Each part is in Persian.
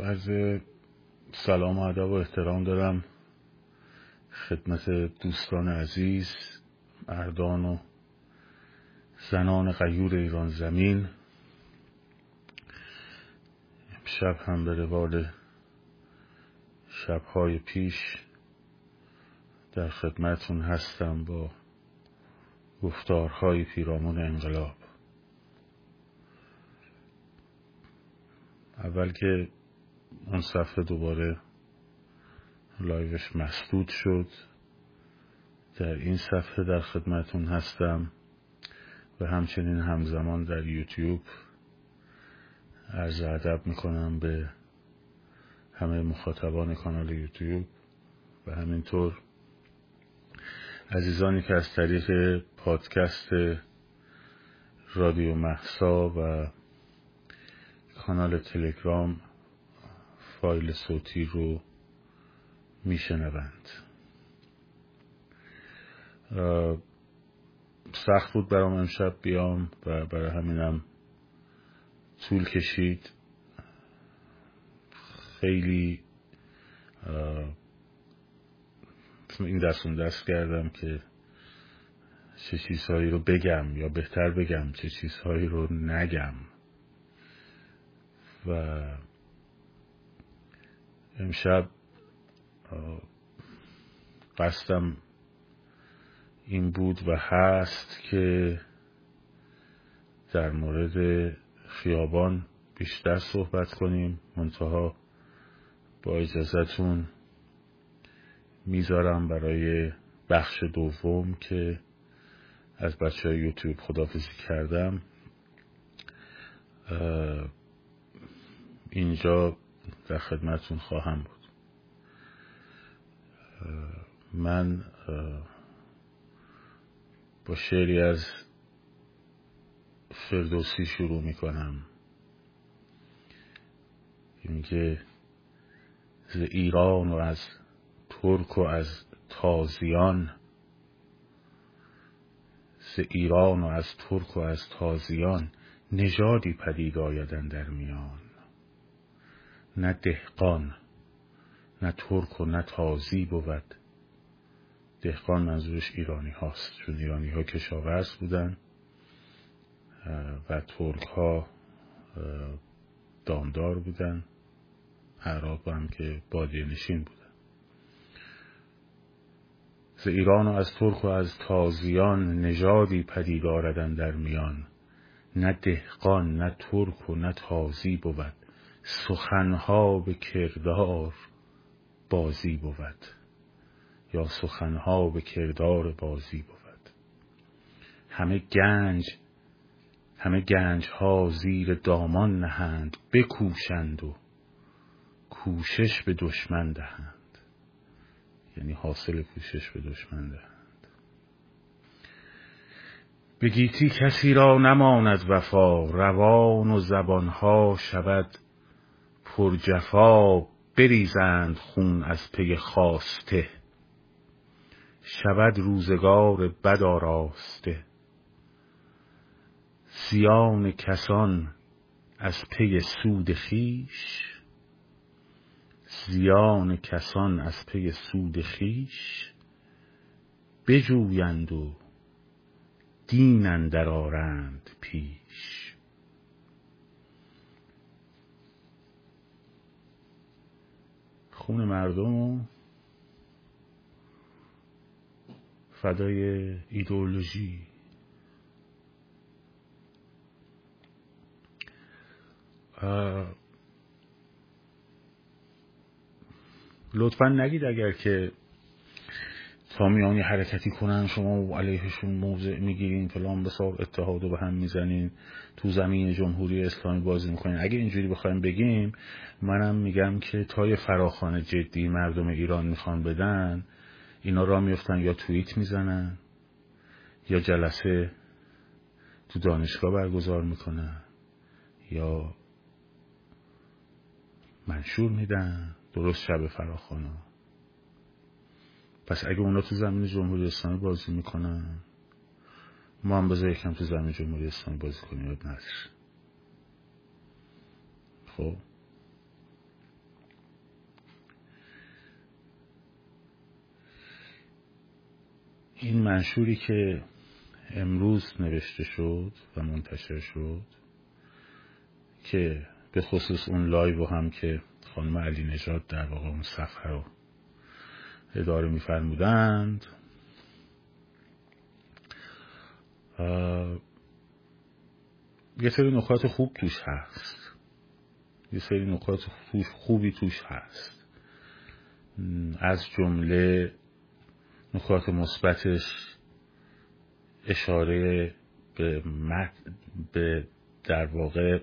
عرض سلام و ادب و احترام دارم خدمت دوستان عزیز مردان و زنان غیور ایران زمین. شب هم به روال شبهای پیش در خدمتون هستم با گفتارهای پیرامون انقلاب. اول که اون صفحه دوباره لایوش مسدود شد. در این صفحه در خدمتون هستم و همچنین همزمان در یوتیوب عرض ادب می‌کنم به همه مخاطبان کانال یوتیوب و همینطور عزیزانی که از طریق پادکست رادیو محسا و کانال تلگرام فایل صوتی رو میشنوند. سخت بود برام امشب بیام و برای همینم طول کشید. خیلی این دست اون دست کردم که چه چیزهایی رو بگم یا بهتر بگم چه چیزهایی رو نگم. و امشب قصدم این بود و هست که در مورد خیابان بیشتر صحبت کنیم. منتها با اجازتون می‌ذارم برای بخش دوم که از بچه های یوتیوب خدافزی کردم. اینجا در خدمتون خواهم بود. من با شعری از فردوسی شروع می‌کنم. اینکه ز ایران و از ترک و از تازیان ز ایران و از ترک و از تازیان نژادی پدید آیدن در میان. نه دهقان نه ترک و نه تازی بود. دهقان منظورش ایرانی هاست چون ایرانی ها کشاورز بودن و ترک ها دامدار بودن. عرب هم که بادیه نشین بودن. ز ایران و از ترک و از تازیان نژادی پدید آردن در میان. نه دهقان نه ترک و نه تازی بود. سخنها به کردار بازی بود. یا سخنها به کردار بازی بود. همه گنج همه گنج ها زیر دامان نهند بکوشند و کوشش به دشمن دهند. یعنی حاصل کوشش به دشمن دهند. به گیتی کسی را نماند وفا روان و زبانها شود پر جفا بریزند خون از پی خواسته. شود روزگار بد آراسته. زیان کسان از پی سود خویش. زیان کسان از پی سود خویش. بجویند و دین اندر آرند پیش. خون مردم فدای ایدئولوژی. لطفا نگید اگر که سامیانی حرکتی کنن شما علیهشون موضع می‌گیرین فلان بسار اتحاد و به هم می‌زنین تو زمین جمهوری اسلامی بازی می‌کنین. اگه اینجوری بخوایم بگیم منم میگم که تای فراخان جدی مردم ایران می‌خوان بدن اینا را میفتن یا توییت می‌زنن یا جلسه تو دانشگاه برگزار می‌کنن یا منشور میدن. درست شب فراخانا. پس اگه اونا تو زمین جمهوری اسلامی بازی می‌کنن ما هم بذار یکم تو زمین جمهوری اسلامی بازی کنیم اب نظر خب. این منشوری که امروز نوشته شد و منتشر شد که به خصوص اون لایو هم که خانم علی نجات در واقع اون صفحه رو اداره میفرمودند. یه سری نکات خوب توش هست. یه سری نکات خوبی توش هست. از جمله نکات مثبتش اشاره به, به در واقع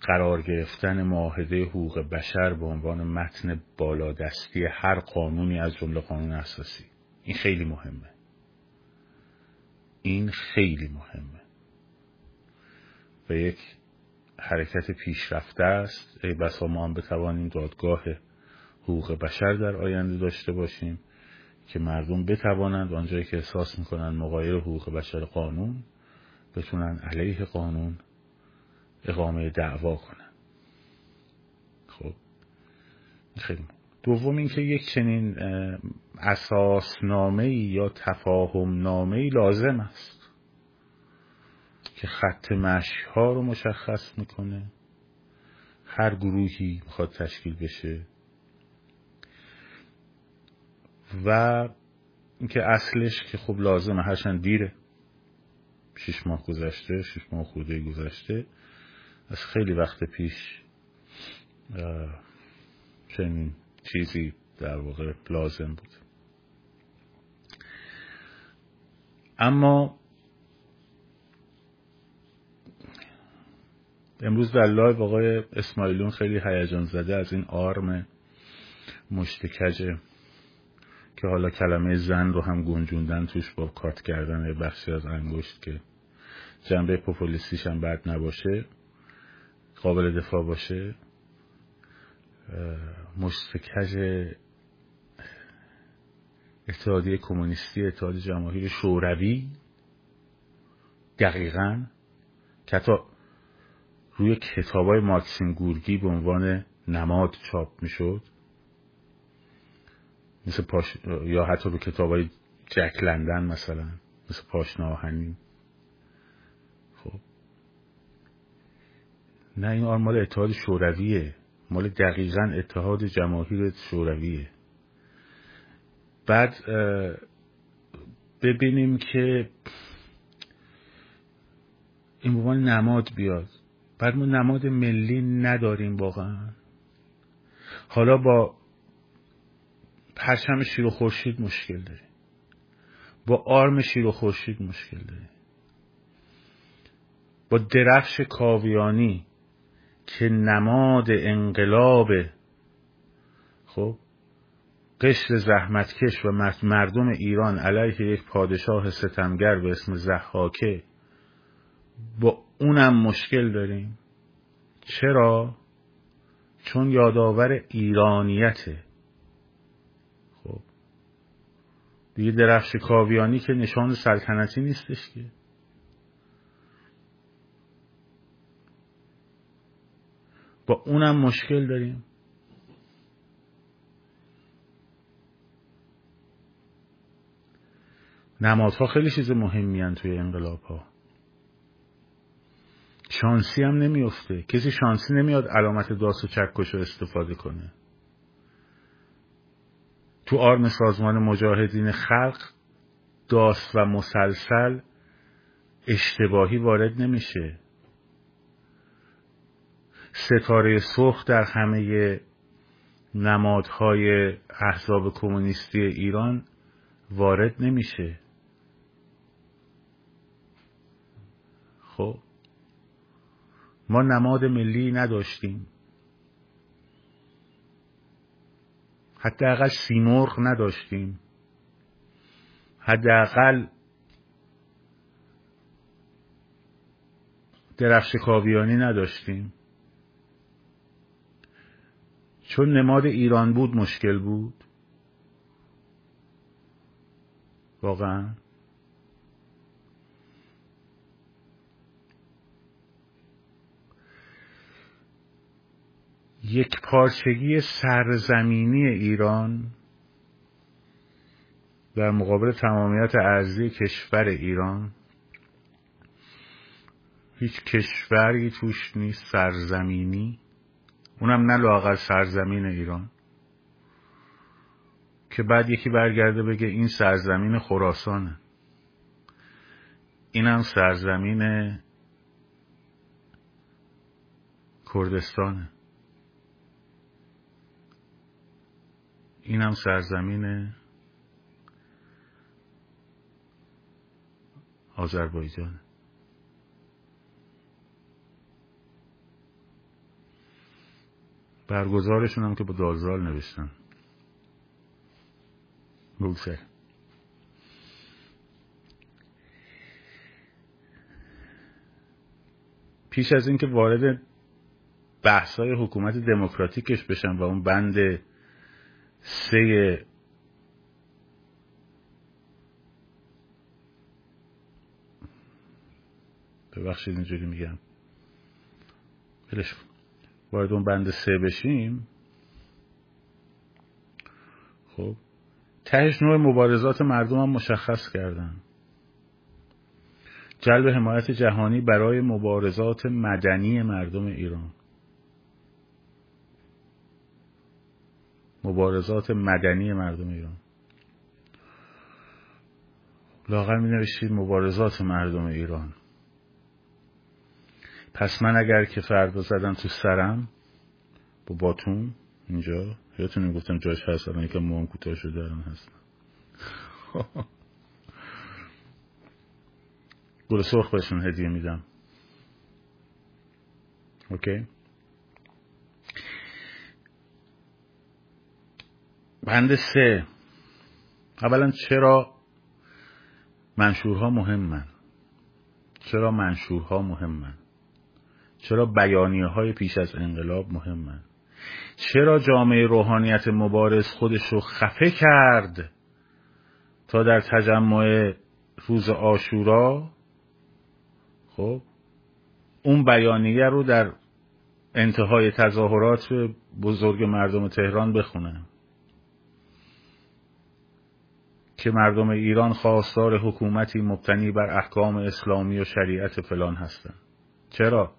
قرار گرفتن معاهده حقوق بشر به عنوان متن بالادستی هر قانونی از جمله قانون اساسی. این خیلی مهمه. این خیلی مهمه. و یک حرکت پیشرفته است. ای بسا ما هم بتوانیم دادگاه حقوق بشر در آینده داشته باشیم که مردم بتوانند آنجایی که احساس می‌کنند مقایر حقوق بشر قانون بتونن علیه قانون اقامه دعوا کنن خب. خیلی. دوم اینکه یک چنین اساسنامه یا تفاهم نامه لازم است که خط مشی ها رو مشخص می‌کنه. هر گروهی می‌خواد تشکیل بشه. و اینکه اصلش که خب لازمه هرچند دیره. شش ماه گذشته شش ماه خورده گذشته. از خیلی وقت پیش چنین چیزی در واقع لازم بود. اما امروز در live آقای اسماعیلیون خیلی هیجان زده از این آرم مشت که که حالا کلمه زن رو هم گنجوندن توش با cut کردن بخشی از انگشت که جنبه پوپولیستیش هم بد نباشه. قابل دفاع باشه. مستکج اتحادیه کمونیستی اتحاد جماهیر شوروی. دقیقا. که روی کتاب های ماکسیم گورگی به عنوان نماد چاپ می‌شد. مثل پاش... یا حتی رو کتاب های جک لندن مثلا مثل پاشنا آهنین خب نه این آن مال اتحاد شورویه. مال دقیقا اتحاد جماهیر شورویه. بعد ببینیم که این به نماد بیاد. بعد ما نماد ملی نداریم واقعا. حالا با پرچم شیر و خورشید مشکل داریم. با آرم شیر و خورشید مشکل داریم. با درفش کاویانی که نماد انقلاب خب قشر زحمتکش و مردم ایران علیه یک پادشاه ستمگر به اسم زحاکه با اونم مشکل داریم. چرا؟ چون یادآور ایرانیته. خب دیگه درفش کاویانی که نشان سلطنتی نیستش که. با اونم مشکل داریم. نمادها خیلی چیز مهمی توی انقلاب ها شانسی هم نمیفته کسی شانسی نمیاد علامت داس و چکش رو استفاده کنه. تو آرم سازمان مجاهدین خلق داس و مسلسل اشتباهی وارد نمیشه. ستاره سرخ در همه نمادهای احزاب کمونیستی ایران وارد نمیشه. خب ما نماد ملی نداشتیم. حداقل سیمرغ نداشتیم. حداقل درفش کاویانی نداشتیم. چون نماد ایران بود مشکل بود؟ واقعا؟ یک پارچگی سرزمینی ایران در مقابل تمامیت ارزی کشور ایران هیچ کشوری توش نیست سرزمینی. اونم نه لاغر سرزمین ایران. که بعد یکی برگرده بگه این سرزمین خراسانه. اینم سرزمین کردستانه. اینم سرزمین آذربایجانه. برگزارشون هم که با دالزال نوشتن. بگذار پیش از اینکه وارد بحثای حکومت دموکراتیکش بشن و اون بند سه ببخشید اینجوری میگم. بلش وارد اون بند سه بشیم. خب. تهش نوع مبارزات مردم هم مشخص کردن. جلب حمایت جهانی برای مبارزات مدنی مردم ایران. مبارزات مدنی مردم ایران. لاغر می نوشید مبارزات مردم ایران. پس من اگر که فردا زدم تو سرم با باتون اینجا یادتون گفتم جاش هست الان یکم موام کوتاه شده الان هست گل سرخ بهشون هدیه میدم. اوکی؟ بند سه. اولا چرا منشورها مهمن؟ چرا منشورها مهمن؟ چرا بیانیه های پیش از انقلاب مهمن؟ چرا جامعه روحانیت مبارز خودش رو خفه کرد تا در تجمع روز آشورا خب اون بیانیه رو در انتهای تظاهرات بزرگ مردم تهران بخونه. که مردم ایران خواستار حکومتی مبتنی بر احکام اسلامی و شریعت فلان هستند چرا؟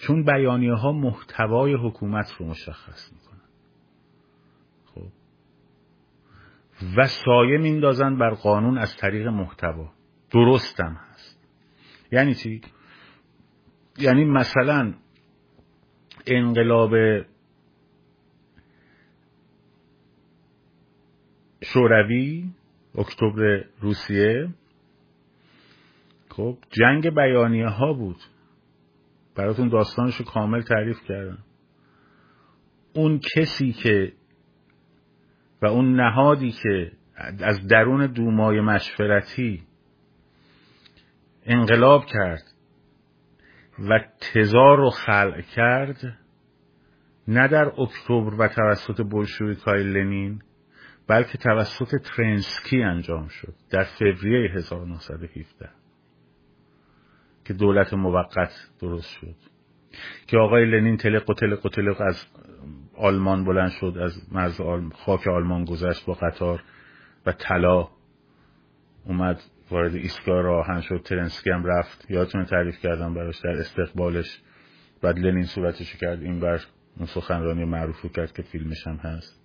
چون بیانیه ها محتوای حکومت رو مشخص می‌کنن. خب. و سایه میندازن بر قانون از طریق محتوا. درستم هست. یعنی چی؟ یعنی مثلا انقلاب شوروی اکتبر روسیه. خب جنگ بیانیه ها بود. براتون داستانش رو کامل تعریف کردم. اون کسی که و اون نهادی که از درون دومای مشورتی انقلاب کرد و تزار رو خلق کرد نه در اکتبر و توسط بلشویکای لنین بلکه توسط ترنسکی انجام شد در فوریه 1917 که دولت موقت درست شد. که آقای لنین تلق و تلق و تلق از آلمان بلند شد از مرز خاک آلمان گذشت با قطار و طلا اومد وارد ایستگاه راهن شد ترنسکی رفت. یادتون تعریف کردم براش در استقبالش. بعد لنین صورتش کرد این بر اون سخنرانی معروف کرد که فیلمش هم هست.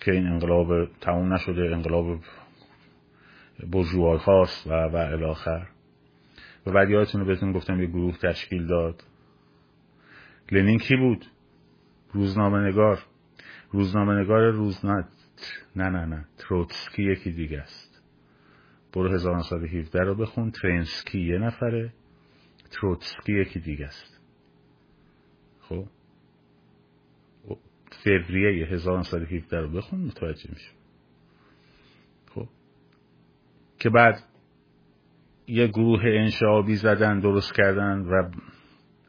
که این انقلاب تموم نشده انقلاب برجوهای خاص و و الاخر. و بعد یادتونه بهتون گفتم یه گروه تشکیل داد. لنین کی بود؟ روزنامه نگار روزنامه نگار روزنامه نه نه نه. تروتسکی یکی دیگه است. برو 1917 رو بخون. ترنسکی یه نفره. تروتسکی یکی دیگه است. خب؟ فوریه 1917 رو بخون متوجه میشه خب؟ که بعد یه گروه انشابی زدن درست کردن و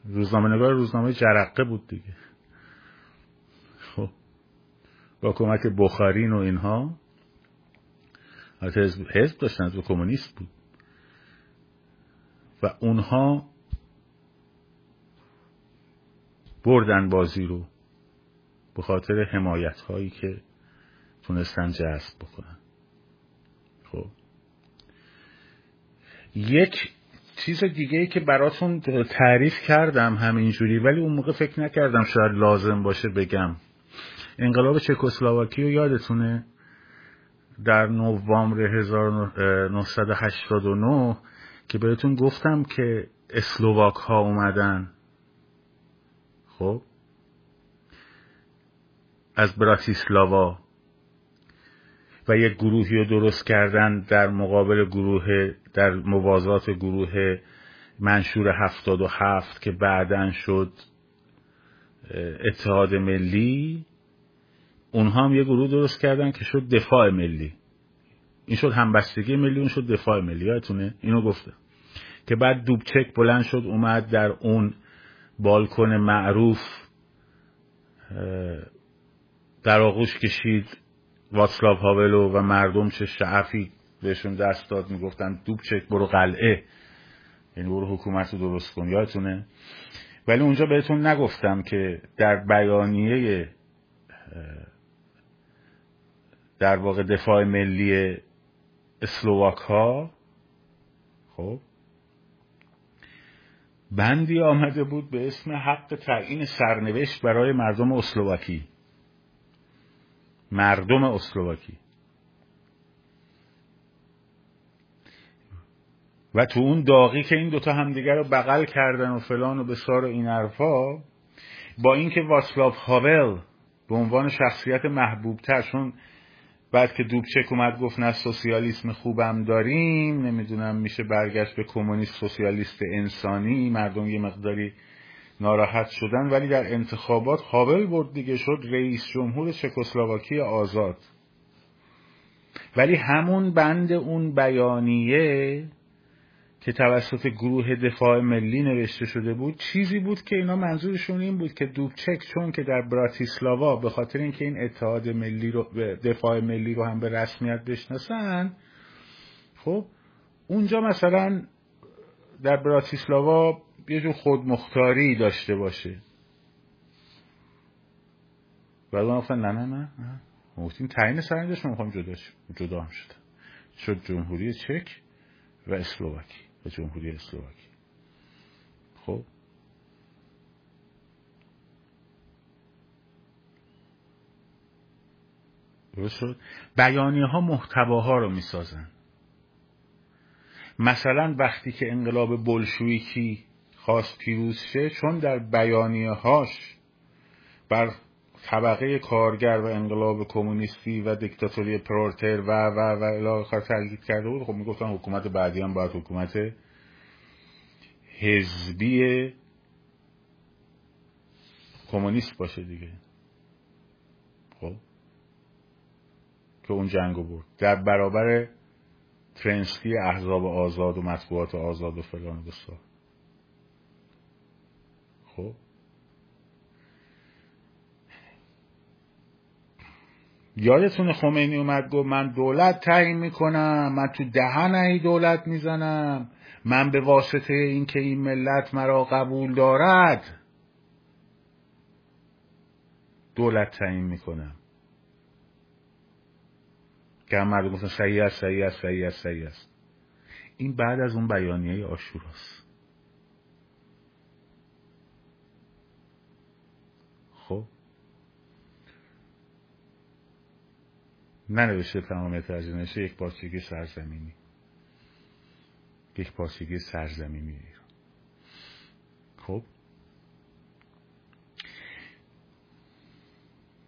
روزنامه نگار روزنامه جرقه بود دیگه. خب. با کمک بخارین و اینها. البته حزب داشتن و کمونیست بود. و اونها بردن بازی رو به خاطر حمایت هایی که تونستن جذب بکنن خب یک چیز دیگه ای که براتون تعریف کردم همینجوری ولی اون موقع فکر نکردم شاید لازم باشه بگم. انقلاب چکسلواکی رو یادتونه؟ در نوامبر 1989 که بهتون گفتم که اسلوواک ها اومدن. خب؟ از براتیسلاوا. و یک گروهی رو درست کردن در مقابل گروه در موازات گروه منشور هفتاد و هفت که بعدا شد اتحاد ملی. اونها هم یه گروه درست کردن که شد دفاع ملی. این شد همبستگی ملی اون شد دفاع ملی. یادتونه؟ اینو گفته. که بعد دوبچک بلند شد اومد در اون بالکن معروف در آغوش کشید. واتسلاو هاولو و مردم چه شعفی بهشون دست داد می‌گفتن دوبچک برو قلعه. یعنی برو حکومت رو درست کن یادتونه؟ ولی اونجا بهتون نگفتم که در بیانیه در واقع دفاع ملی اسلوواک ها خب بندی آمده بود به اسم حق تعیین سرنوشت برای مردم اسلوواکی مردم اسلوواکی و تو اون داغی که این دوتا همدیگر رو بغل کردن و فلان و بسار و این حرفا با اینکه واسلاو هاول به عنوان شخصیت محبوب تر چون بعد که دوبچک اومد گفت نه سوسیالیسم خوبم داریم نمی‌دونم میشه برگشت به کمونیست سوسیالیست انسانی مردم یه مقداری ناراحت شدن ولی در انتخابات هاول برد دیگه شد رئیس جمهور چکسلواکی آزاد. ولی همون بند اون بیانیه که توسط گروه دفاع ملی نوشته شده بود چیزی بود که اینا منظورشون این بود که دوبچک چون که در براتیسلاوا به خاطر اینکه این اتحاد ملی رو دفاع ملی رو هم به رسمیت بشناسن خب اونجا مثلا در براتیسلاوا یه جور خودمختاری داشته باشه. بعد گفتن نه نه نه گفتیم تعیین سرنجش ما می‌خوایم جدا جدا هم شد. شد جمهوری چک و اسلوواکی و جمهوری اسلوواکی خب. درست شد؟ بیانیه ها محتواها رو می‌سازن. مثلا وقتی که انقلاب بلشویکی خواست پیروز شه چون در بیانیه هاش بر طبقه کارگر و انقلاب کمونیستی و دیکتاتوری پرولتر و و و الی آخر تاکید کرده بود خب می‌گفتن حکومت بعدی هم باید حکومت حزبی کمونیست باشه دیگه. خب؟ که اون جنگو برد. در برابر ترنسکی احزاب آزاد و مطبوعات آزاد و فلان و بسار خب؟ یادتونه خمینی اومد گفت من دولت تعیین می‌کنم من تو دهن ای دولت می‌زنم من به واسطه اینکه این ملت مرا قبول دارد دولت تعیین می‌کنم. که هم مردم گفتن صحیح است صحیح است صحیح است صحیح است. این بعد از اون بیانیه آشوراست. ننوشته از نوشته یک پارچگی سرزمینی. یک پارچگی سرزمینی ایران. خب؟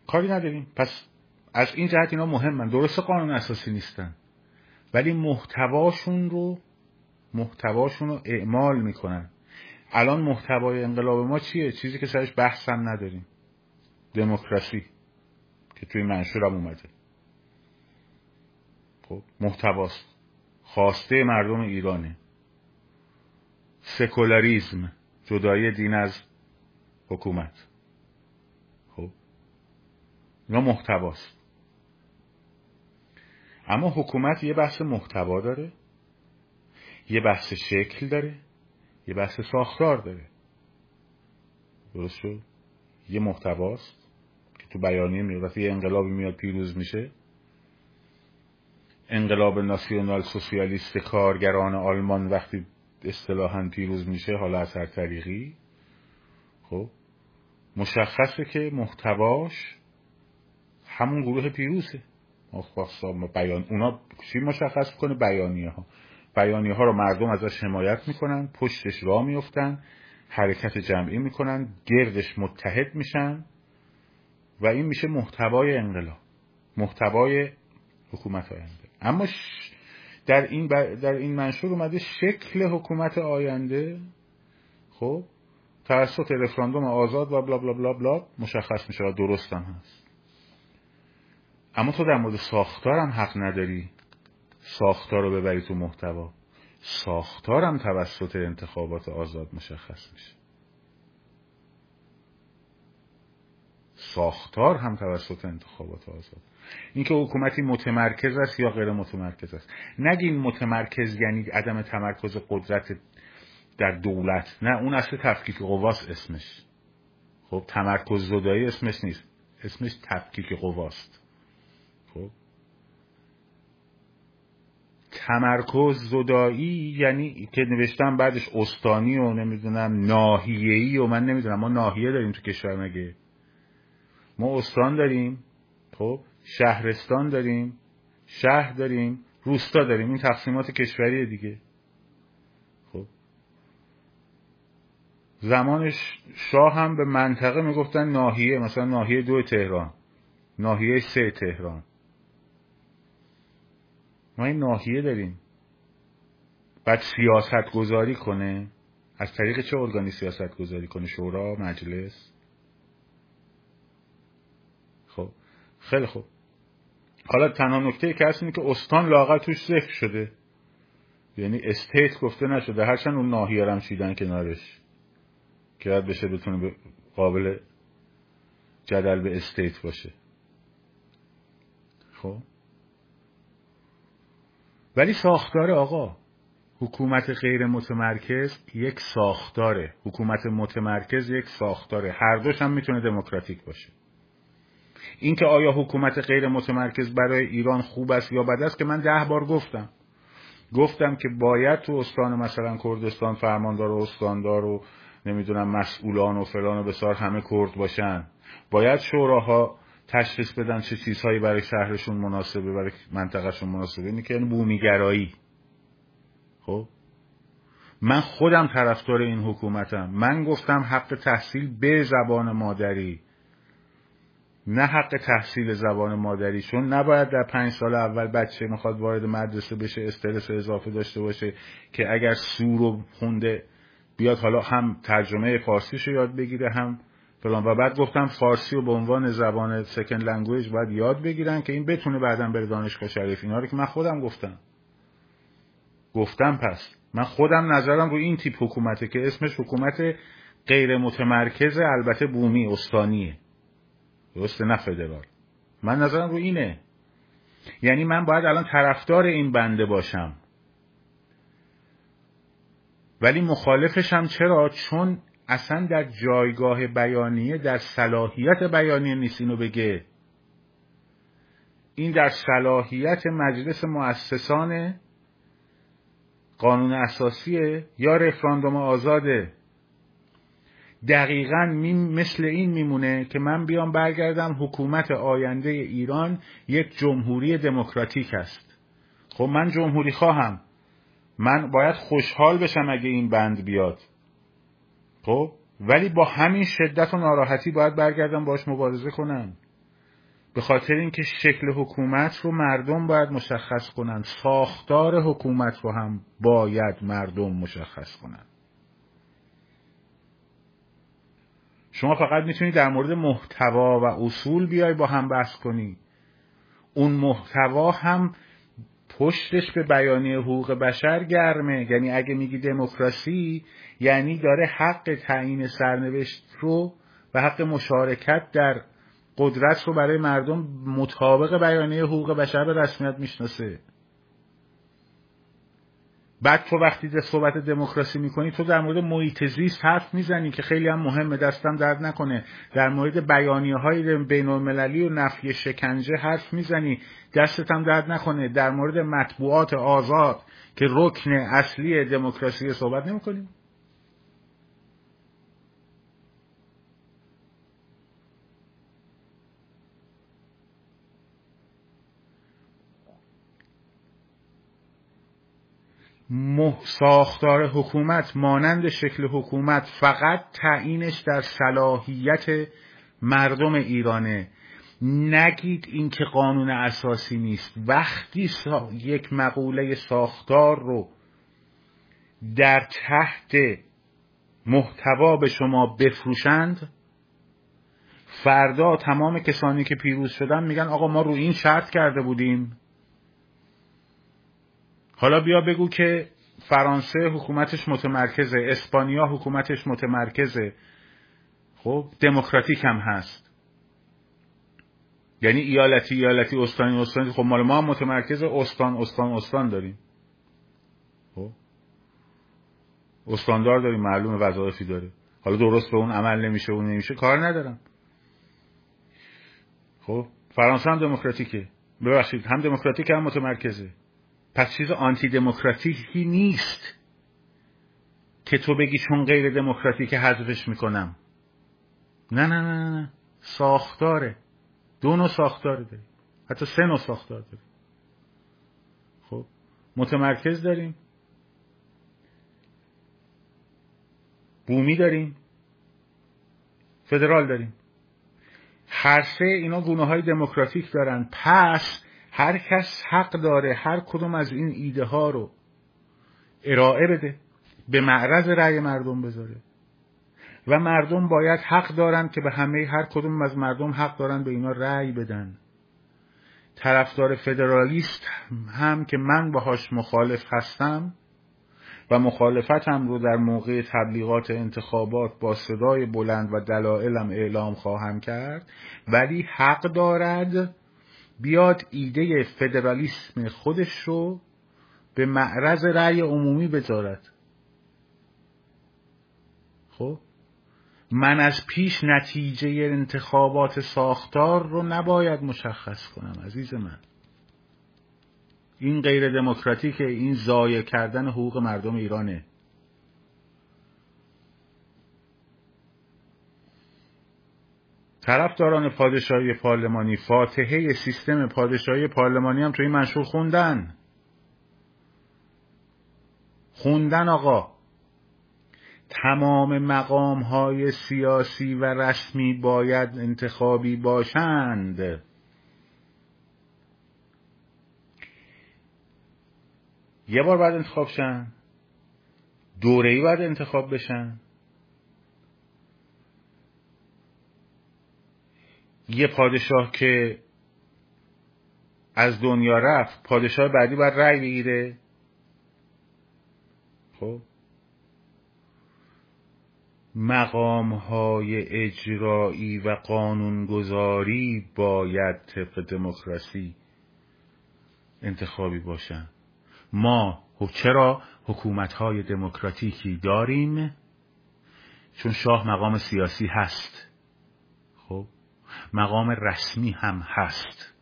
کاری نداریم. پس از این جهت اینا مهمن. درست قانون اساسی نیستن. ولی محتواشون رو محتواشون رو اعمال می‌کنن. الان محتوای انقلاب ما چیه؟ چیزی که سرش بحث هم نداریم. دموکراسی. که توی منشورم اومده. خب محتواست. خواسته مردم ایرانه. سکولاریزم جدای دین از حکومت. خب اینا محتواست. اما حکومت یه بحث محتوا داره یه بحث شکل داره یه بحث ساختار داره. درست شد؟ یه محتواست که تو بیانیه میاد وقتی یه انقلابی میاد پیروز میشه. انقلاب ناسیونال سوسیالیست کارگران آلمان وقتی اصطلاحا پیروز میشه حالا از هر طریقی. خب مشخصه که محتواش همون گروه پیروزه. بیان اونا چی مشخص کنه؟ بیانیه ها بیانیه ها رو مردم ازش حمایت می‌کنن پشتش را میفتن حرکت جمعی می‌کنن گردش متحد میشن و این میشه محتوای انقلاب. محتوای حکومت آینده اما در این در این منشور اومده شکل حکومت آینده. خب توسط رفراندوم آزاد و بلا بلا بلا بلا مشخص میشه و درست هم هست. اما تو در مورد ساختار هم حق نداری. ساختار رو ببری تو محتوا. ساختار هم توسط انتخابات آزاد مشخص میشه. ساختار هم توسط انتخابات آزاد. اینکه حکومتی متمرکز است یا غیر متمرکز است. نگین متمرکز یعنی عدم تمرکز قدرت در دولت. نه اون اصل تفکیک قواست اسمش. خب تمرکز زدایی اسمش نیست. اسمش تفکیک قواست. خب؟ تمرکز زدایی یعنی که نوشتم بعدش استانی و نمی‌دونم ناحیه‌ای و من نمی‌دونم. ما ناحیه داریم تو کشور مگه؟ ما استان داریم. خب؟ شهرستان داریم شهر داریم روستا داریم. این تقسیمات کشوری دیگه. خب. زمانش شاه هم به منطقه می‌گفتن ناحیه مثلا ناحیه دو تهران ناحیه سه تهران. ما این ناحیه داریم. بعد سیاست گذاری کنه. از طریق چه ارگانی سیاست گذاری کنه؟ شورا مجلس؟ خب. خیلی خوب. حالا تنها نکته که هست اینه که استان لاغر توش ذکر شده. یعنی استیت گفته نشده. هرچند اون ناحیه هم چیدن کنارش. که باید بشه بتونه قابل جدل به استیت باشه. خب؟ ولی ساختار آقا. حکومت غیر متمرکز یک ساختاره. حکومت متمرکز یک ساختاره. هر دوش هم می‌تونه دموکراتیک باشه. اینکه آیا حکومت غیر متمرکز برای ایران خوب است یا بد است که من ده بار گفتم. گفتم که باید تو استان مثلا کردستان فرماندار و استاندار و نمی‌دونم مسئولان و فلان و بسار همه کرد باشن. باید شوراها تشخیص بدن چه چیزهایی برای شهرشون مناسبه برای منطقهشون مناسبه. اینه که یعنی بومیگرایی. خب؟ من خودم طرفدار این حکومتم. من گفتم حق تحصیل به زبان مادری. نه حق تحصیل زبان مادری چون نباید در پنج سال اول بچه می‌خواد وارد مدرسه بشه استرس اضافه داشته باشه که اگر سور و خونده بیاد حالا هم ترجمه فارسیش رو یاد بگیره هم فلان. و بعد گفتم فارسی رو به عنوان زبان second language باید یاد بگیرن که این بتونه بعدا بره دانشگاه شریف. اینا رو که من خودم گفتم. گفتم پس. من خودم نظرم رو این تیپ حکومته که اسمش حکومت غیر متمرکز البته بومی استانیه. درسته نه فدرال. من نظرم رو اینه. یعنی من باید الان طرفدار این بنده باشم. ولی مخالفشم چرا؟ چون اصلا در جایگاه بیانیه در صلاحیت بیانیه نیست اینو بگه. این در صلاحیت مجلس مؤسسان قانون اساسیه. یا رفراندوم آزاده. دقیقا مثل این میمونه که من بیام برگردم حکومت آینده ایران یک جمهوری دموکراتیک است. خب من جمهوری خواهم. من باید خوشحال بشم اگه این بند بیاد. خب؟ ولی با همین شدت و ناراحتی باید برگردم باش مبارزه کنم. به خاطر اینکه شکل حکومت رو مردم باید مشخص کنن. ساختار حکومت رو هم باید مردم مشخص کنن. شما فقط می‌تونید در مورد محتوا و اصول بیای با هم بحث کنی. اون محتوا هم پشتش به بیانیه حقوق بشر گرمه. یعنی اگه میگی دموکراسی یعنی داره حق تعیین سرنوشت رو و حق مشارکت در قدرت رو برای مردم مطابق بیانیه حقوق بشر به رسمیت می‌شناسه. بعد تو وقتی صحبت دموکراسی می‌کنی تو در مورد محیط زیست حرف می‌زنی که خیلی هم مهمه دستم درد نکنه. در مورد بیانیه های بین المللی و نفی شکنجه حرف می‌زنی دستت هم درد نکنه. در مورد مطبوعات آزاد که رکن اصلی دموکراسی صحبت نمی‌کنی. ساختار حکومت مانند شکل حکومت فقط تعیینش در صلاحیت مردم ایرانه. نگید این که قانون اساسی نیست. وقتی یک مقوله ساختار رو در تحت محتوا به شما بفروشند فردا تمام کسانی که پیروز شدن میگن آقا ما رو این شرط کرده بودیم. حالا بیا بگو که فرانسه حکومتش متمرکزه اسپانیا حکومتش متمرکزه. خب دموکراتیک هم هست. یعنی ایالتی ایالتی استانی استانی. خب مال ما هم متمرکز استان استان استان داریم. خب. استاندار داریم معلوم وظایفی داره. حالا درست به اون عمل نمیشه اون نمیشه کار ندارم. خب فرانسه هم دموکراتیکه. ببخشید هم دموکراتیک هم متمرکزه. پس چیز آنتی دموکراتیکی نیست که تو بگی چون غیر دموکراتیک حذفش می‌کنم. نه نه نه نه ساختاره. دو نوع ساختار داریم. حتی سه نوع ساختار داریم. خب متمرکز داریم. بومی داریم. فدرال داریم. هر سه اینا گونه های دموکراتیک دارن. پس هر کس حق داره هر کدوم از این ایده ها رو ارائه بده به معرض رأی مردم بذاره. و مردم باید حق دارن که به همه هر کدوم از مردم حق دارن به اینا رأی بدن. طرفدار فدرالیست هم که من باهاش مخالف هستم و مخالفتم رو در موقع تبلیغات انتخابات با صدای بلند و دلایلم اعلام خواهم کرد ولی حق دارد بیاد ایده فدرالیسم خودش رو به معرض رأی عمومی بذارد. خب؟ من از پیش نتیجه انتخابات ساختار رو نباید مشخص کنم عزیز من. این غیر دموکراتیک این ضایع کردن حقوق مردم ایرانه. طرفداران پادشاهی پارلمانی فاتحه سیستم پادشاهی پارلمانی هم توی این منشور خوندن. خوندن آقا. تمام مقام های سیاسی و رسمی باید انتخابی باشند. یه بار بعد انتخاب شن. دوره ای باید انتخاب بشن. یه پادشاه که از دنیا رفت پادشاه بعدی باید رأی بگیره. خب؟ مقام های اجرایی و قانونگذاری باید طبق دموکراسی انتخابی باشن. ما چرا حکومت های دموکراتیکی داریم؟ چون شاه مقام سیاسی هست. خب مقام رسمی هم هست.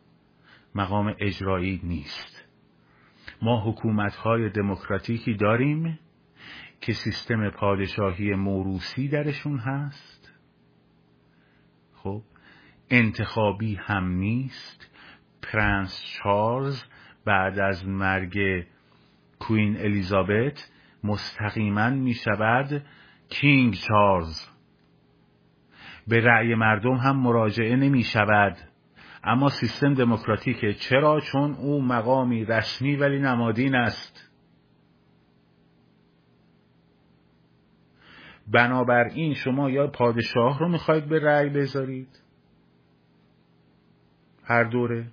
مقام اجرایی نیست. ما حکومت های دموکراتیکی داریم که سیستم پادشاهی موروسی درشون هست. خب انتخابی هم نیست. پرنس چارلز بعد از مرگ کوین الیزابت مستقیما می شود کینگ چارلز. به رأی مردم هم مراجعه نمی شود. اما سیستم دموکراتیکه. چرا؟ چون او مقامی رسمی ولی نمادین است. بنابراین شما یا پادشاه رو می‌خواید به رأی بذارید؟ هر دوره.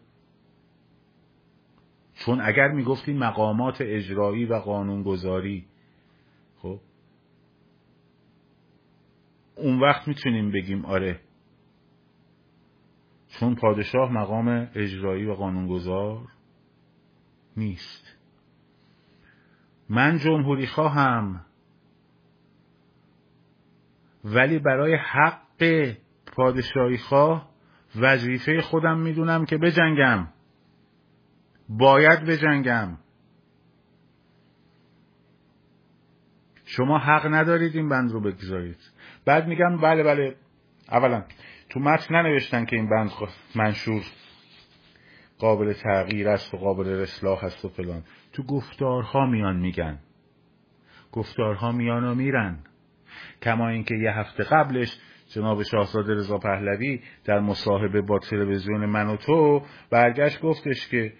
چون اگر می‌گفتیم مقامات اجرایی و قانونگذاری خب اون وقت می‌تونیم بگیم آره. چون پادشاه مقام اجرایی و قانونگذار نیست. من جمهوری خواهم. ولی برای حق پادشاهی خواه وظیفه خودم می‌دونم که بجنگم. باید بجنگم. شما حق ندارید این بند رو بگذارید. بعد میگم بله بله. اولا تو متن ننوشتن که این بند منشور. قابل تغییر است و قابل اصلاح است و فلان. تو گفتارها میان میگن. گفتارها میان و میرن. کما اینکه یه هفته قبلش جناب شاهزاده رضا پهلوی در مصاحبه با تلویزیون من و تو برگشت گفتش که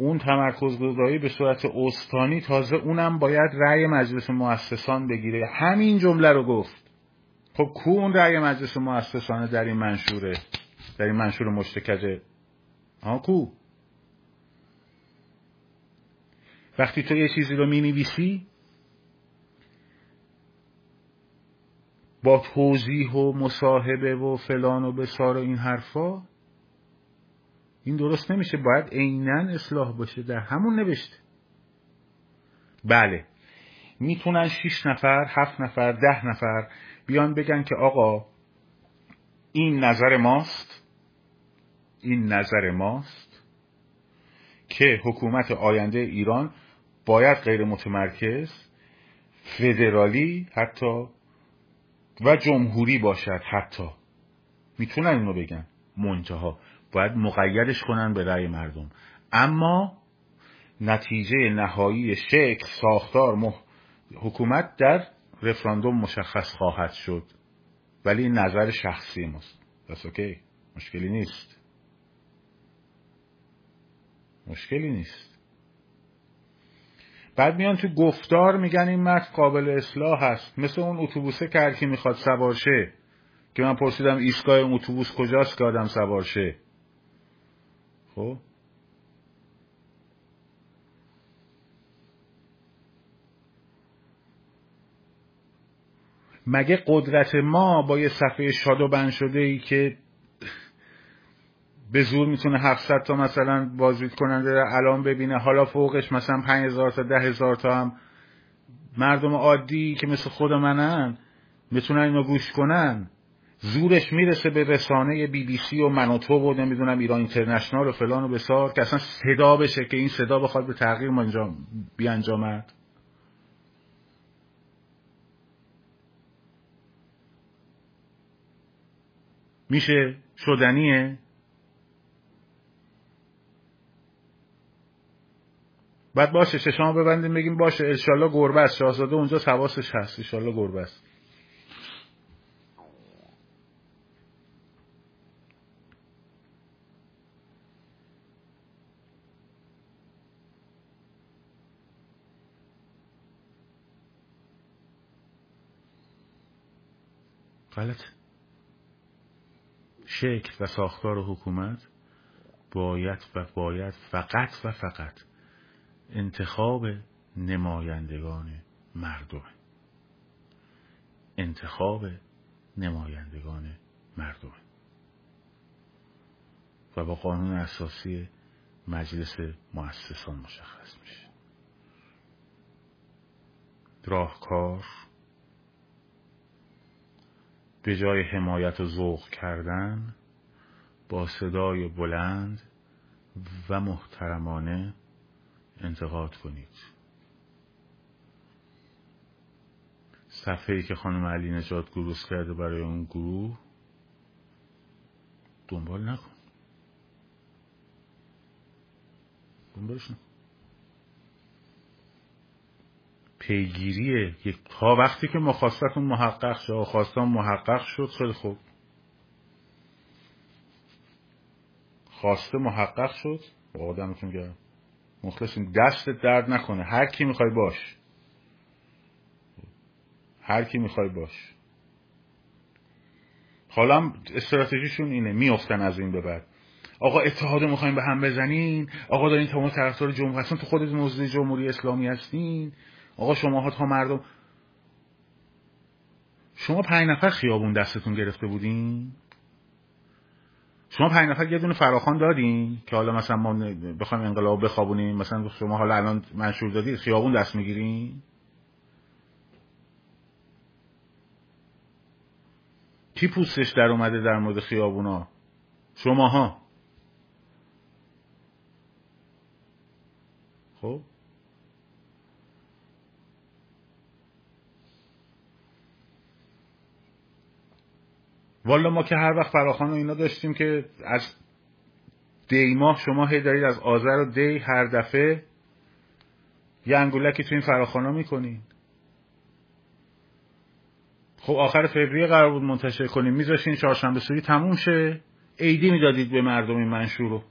اون تمرکز گذاری به صورت استانی تازه اونم باید رأی مجلس مؤسسان بگیره. همین جمله رو گفت. خب کو اون رأی مجلس مؤسسانه در این منشوره؟ در این منشور مشتکجه ها کو؟ وقتی تو یه چیزی رو می نویسی با توضیح و مصاحبه و فلان و بسار و این حرفا این درست نمیشه باید عینا اصلاح باشه. در همون نوشته. بله. می‌تونن شیش نفر هفت نفر ده نفر بیان بگن که آقا این نظر ماست این نظر ماست که حکومت آینده ایران باید غیر متمرکز فدرالی حتی و جمهوری باشد حتی. می‌تونن اینو بگن منتها. باید مقیدش کنن به رأی مردم. اما نتیجه نهایی شکل ساختار مح... حکومت در رفراندوم مشخص خواهد شد. ولی نظر شخصی ماست. بس اوکی مشکلی نیست. مشکلی نیست. بعد میان تو گفتار میگن این متن قابل اصلاح هست. مثل اون اتوبوسه که هر کی می‌خواد سوار شه. که من پرسیدم ایستگاه اتوبوس کجاست که آدم سوار شه. خب؟ مگه قدرت ما با یه صفحه شاد و بند شده ای که به زور می‌تونه 700 تا مثلا بازدید کننده الان ببینه؟ حالا فوقش مثلا 5000 تا 10000 تا هم مردم عادی که مثل خود منن می‌تونن اینو گوش کنن؟ زورش می‌رسه به رسانه بی بی سی و من و نمی‌دونم ایران اینترنشنال و فلان و بسار که اصلا صدا بشه که این صدا بخواد به تغییر انجام بیانجامد. میشه؟ شدنیه؟ بعد باشه چشما ببندیم بگیم باشه انشالله گربه است. شاهزاده اونجا حواسش هست. انشالله گربه است. غلط شکل و ساختار حکومت باید و باید فقط و فقط انتخاب نمایندگان مردم. انتخاب نمایندگان مردم. و با قانون اساسی مجلس مؤسسان مشخص میشه. راهکار به جای حمایت و ذوق کردن با صدای بلند و محترمانه انتقاد کنید. صفحه ای که خانم علی نجات گروس کرده برای اون گروه دنبال نکن. دنبالش نکن. پیگیری یک تا وقتی که مخواستتون محقق شد خواستان محقق شد خیلی خوب. خواسته محقق شد؟ با آدمتون گرم. مخلصیم دست درد نکنه. هر کی می‌خوای باش. هر کی می‌خوای باش. حالا استراتژیشون اینه میافتن از این به بعد. آقا اتحاد می‌خوایم به هم بزنین. آقا دارین تمام طرفدار جمهوری هستن. تو خودت موضوع جمهوری اسلامی هستین. آقا شما تا مردم شما پنج نفر خیابون دستتون گرفته بودین؟ شما پنج نفر یه دونه فراخان دارین که حالا مثلا ما بخوایم انقلاب بخوابونیم مثلا شما حالا الان منشور دادید خیابون دست می‌گیرین؟ کی پوستش در اومده در مورد خیابونا؟ شماها خب؟ والا ما که هر وقت فراخان و اینا داشتیم که از دی ماه شما هی دارید از آذر و دی هر دفعه یه انگولکی تو این فراخانا می‌کنین. خب آخر فوریه قرار بود منتشر کنیم. میذاشین چهارشنبه سوری تموم شه. عیدی می‌دادید به مردم این منشور رو.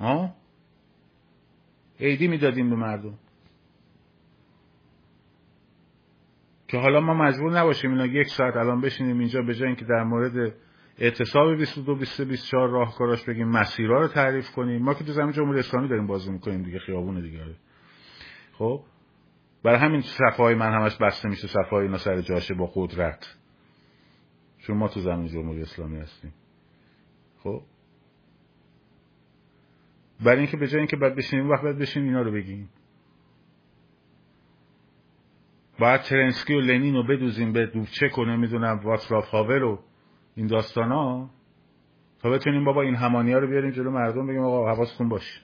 ها؟ عیدی می‌دادیم به مردم. که حالا ما مجبور نباشیم اینا یک ساعت الان بشینیم اینجا به جای اینکه در مورد اعتصاب 22 23 24 راهکاراش بگیم مسیرها رو تعریف کنیم. ما که تو زمین جمهوری اسلامی داریم بازی می‌کنیم دیگه خیابون دیگه. خب؟ برای همین صفحه من همش بسته میشه صفحه اینا سر جاشه با قدرت. چون ما تو زمین جمهوری اسلامی هستیم. خب؟ برای اینکه به جای اینکه بعد بشینیم وقت بعد بشینیم اینا رو بگیم. باید ترنسکی و لنین رو بدوزیم به دوچک و نمی‌دونم واتسلاف هاور و این داستان ها تا بتونیم بابا این همانی ها رو بیاریم جلو مردم بگیم آقا حواستون باشه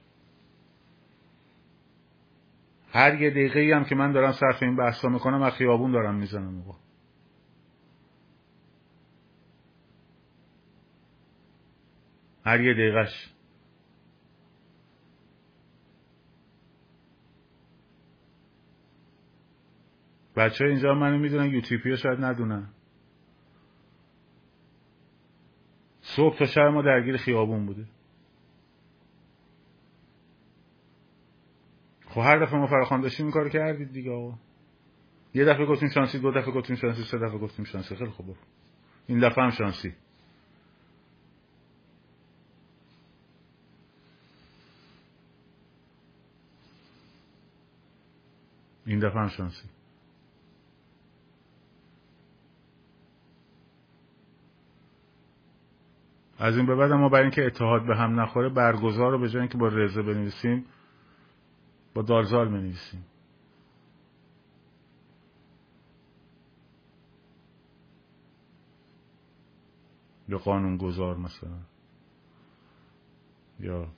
هر یه دقیقه ای هم که من دارم صرف این بحثا می‌کنم از خیابون دارم می‌زنم آقا. هر یه دقیقهش. بچه اینجا منو می‌دونن یوتیوبی ها شاید ندونن. صبح تا شب ما درگیر خیابون بوده. خب هر دفعه ما فراخوان داشتیم این کار کردید دیگه آقا. یه دفعه گفتیم شانسی دو دفعه گفتیم شانسی سه دفعه گفتیم شانسی. خیلی خوب این دفعه هم شانسی. این دفعه هم شانسی. از این به بعد ما برای اینکه اتحاد به هم نخوره برگزار رو به جای اینکه با رزه بنویسیم با دارزال بنویسیم. یا قانون گذار مثلا. یا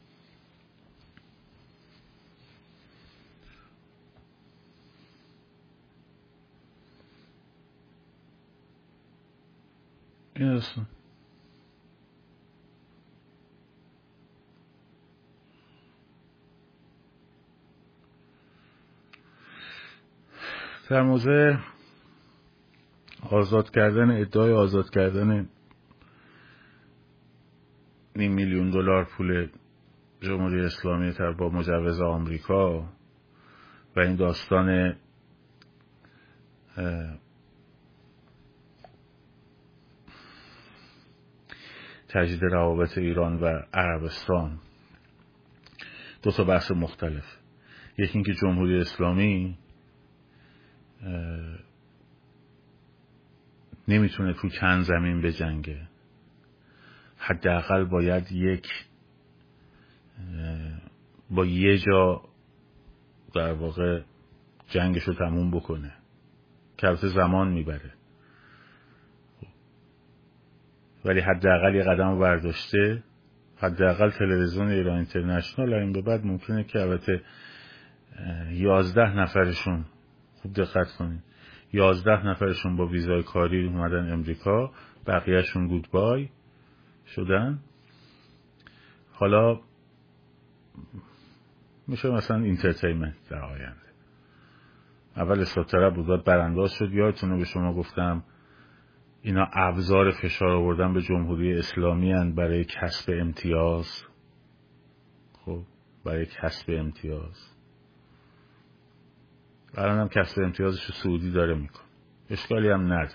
این اصلا در موضع آزاد کردن ادعای آزاد کردن نیم میلیون دلار پول جمهوری اسلامی تر با مجوز آمریکا و این داستان تجدید روابط ایران و عربستان. دو تا بحث مختلف. یکی اینکه جمهوری اسلامی نمی‌تونه تو چند زمین بجنگه. حداقل باید یک با یه جا در واقع جنگش رو تموم بکنه که زمان می‌بره. ولی حداقل یه قدم برداشته حداقل تلویزیون ایران اینترنشنال این به بعد ممکنه که البته یازده نفرشون خوب دقت کنید. یازده نفرشون با ویزای کاری اومدن امریکا بقیهشون goodbye شدن. حالا میشه مثلا entertainment در آینده. اول اصلاح بود برانداز شد. یادتونه به شما گفتم اینا ابزار فشار آوردن به جمهوری اسلامی هن برای کسب امتیاز؟ خب برای کسب امتیاز. الان هم کسب امتیازش سعودی داره میکن اشکالی هم نداره.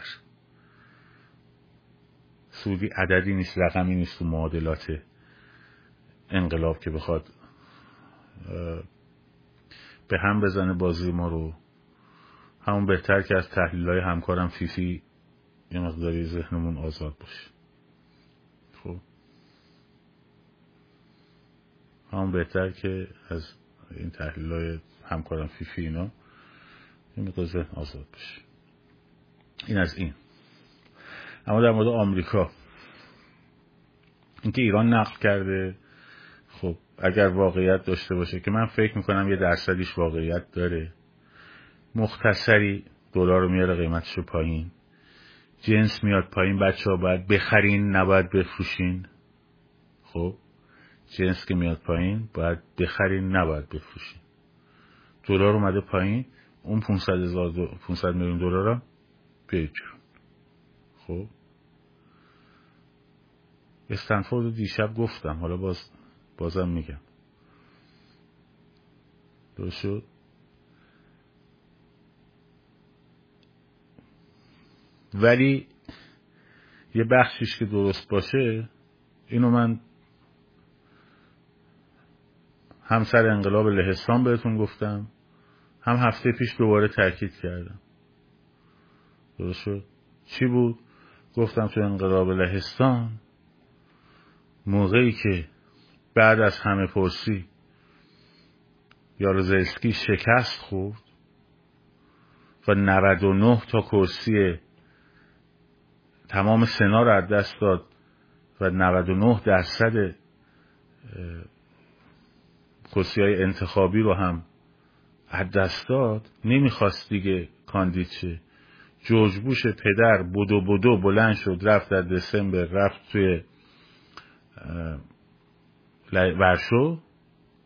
سعودی عددی نیست رقمی نیست تو معادلات انقلاب که بخواد به هم بزنه بازی ما رو. همون بهتر که از تحلیل های همکارم فیفی یه مقداری ذهنمون آزاد باشه. خب. هم بهتر که از این تحلیل های همکارم فیفی اینا. این مقدار آزاد بشه. این از این. اما در مورد آمریکا اینکه ایران نقل کرده خب اگر واقعیت داشته باشه که من فکر می‌کنم یه درصدیش واقعیت داره مختصری دلار رو میاره قیمتش رو پایین جنس میاد پایین بچه ها باید بخرین نباید بفروشین. خب جنس که میاد پایین باید بخرین نباید بفروشین. دلار اومده پایین. اون 500 هزار 500 میلیون دلار هم بیجون خب. استنفورد دیشب گفتم. حالا باز بازم میگم. درست شد؟ ولی یه بخشیش که درست باشه اینو من هم سر انقلاب لهستان بهتون گفتم. هم هفته پیش دوباره تاکید کردم. درست شد؟ چی بود؟ گفتم تو انقلاب لهستان موقعی که بعد از همه پرسی یاروزلسکی شکست خورد و 99 تا کرسی تمام سنا رو از دست داد و 99 درصد کرسی های انتخابی رو هم از دست داد نمی‌خواست دیگه کاندید شه. جورج بوش پدر بدو بدو بلند شد رفت در دسامبر رفت توی ورشو.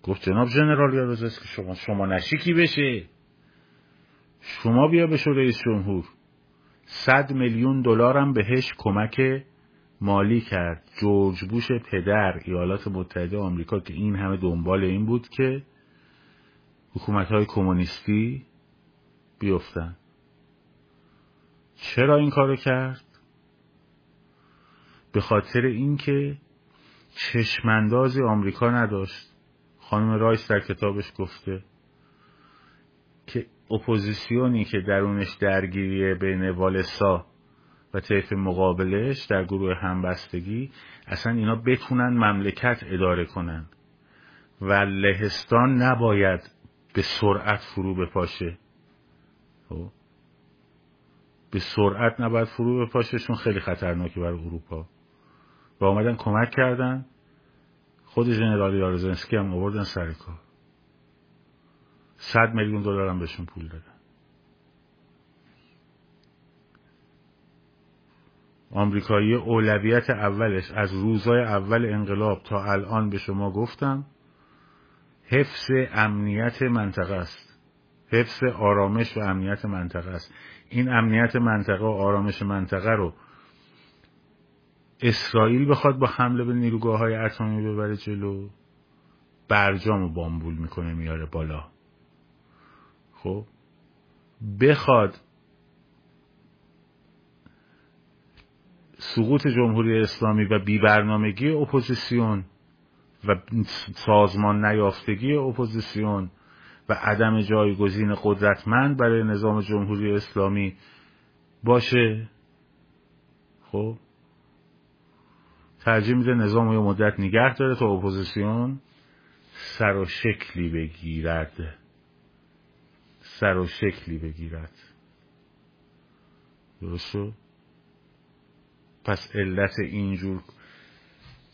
گفت جناب جنرال یاروزس که شما شما نشی کی بشه. شما بیا بشو رئیس جمهور. صد میلیون دلارم بهش کمک مالی کرد. جورج بوش پدر ایالات متحده آمریکا که این همه دنبال این بود که حکومت های کمونیستی بیفتن. چرا این کارو کرد؟ به خاطر اینکه چشماندازی آمریکا نداشت. خانم رایس در کتابش گفته که اپوزیسیونی که درونش درگیری بین والسا و طیف مقابلش در گروه همبستگی اصلا اینا بتونن مملکت اداره کنن و لهستان نباید به سرعت فرو بپاشه. خب؟ به سرعت نباید فرو بپاشه چون خیلی خطرناکی برای اروپا. و آمدن کمک کردن. خود جنرال یارزنسکی هم آوردن سر کار. صد میلیون دلار هم بهشون پول دادن. آمریکایی اولویت اولش از روزای اول انقلاب تا الان به شما گفتم حفظ امنیت منطقه است. حفظ آرامش و امنیت منطقه است. این امنیت منطقه و آرامش منطقه رو اسرائیل بخواد با حمله به نیروگاه های اتمی ببره جلو برجام و بامبول می‌کنه میاره بالا. خب؟ بخواد سقوط جمهوری اسلامی و بیبرنامگی اپوزیسیون و سازمان نیافتگی اپوزیسیون و عدم جایگزین قدرتمند برای نظام جمهوری اسلامی باشه. خب. ترجیح میده نظام یه مدت نگه داره تا اپوزیسیون سر و شکلی بگیرد. سر و شکلی بگیرد. درست پس علت اینجور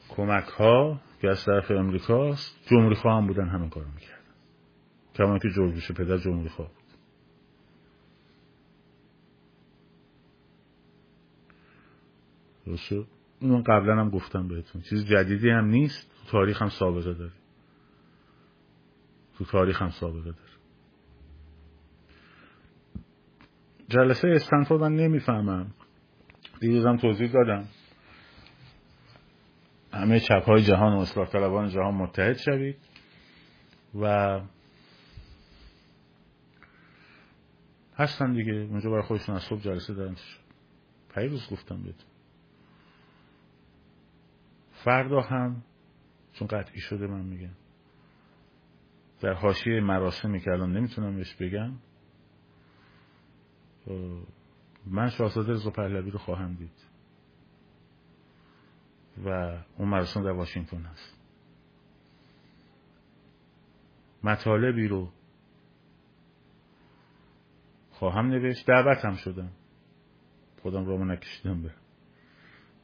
کمک ها که از طرف امریکاست جمهوری خواه هم بودن همین کارو می‌کردن. کما که جورج پدر جمهوری خواه بود. درست اون قبلا هم گفتم بهتون. چیز جدیدی هم نیست تو تاریخ هم سابقه داره. تو تاریخ هم سابقه داره. جلسه استنفورد من نمی‌فهمم. دیروزم توضیح دادم. همه چپ های جهان و اصلاح طلبان جهان متحد شوید. و هستن دیگه. اونجا برای خودشون از صبح جلسه دارن. پیروز گفتم بهتون. فردا هم چون قطعی شده من میگم. در حاشیه مراسمی که الان نمی‌تونم بهش بگم. من شاهزاده رضا پهلوی رو خواهم دید. و اون مراسم در واشنگتن هست مطالبی رو خواهم نوشت. دعوت هم شدم. خودم رامو نکشیدم به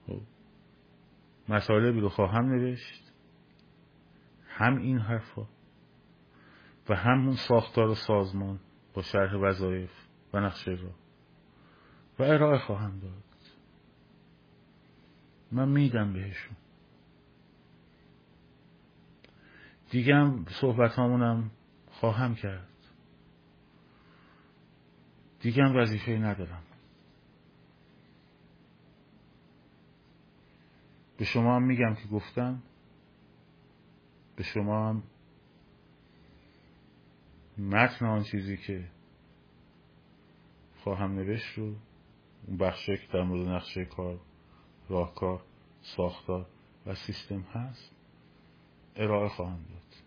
خب. مطالبی رو خواهم نوشت. هم این حرفا و همون ساختار سازمان با شرح وظایف و نقشه را. و ارائه خواهم داد. من میدم بهشون. دیگه هم صحبت همونم خواهم کرد. دیگه هم وظیفه ندارم. به شما هم میگم که گفتم. به شما هم متن آن چیزی که خواهم نوشت رو اون بخشه که در مورد نقشه کار راهکار ساختار و سیستم هست ارائه خواهم داد.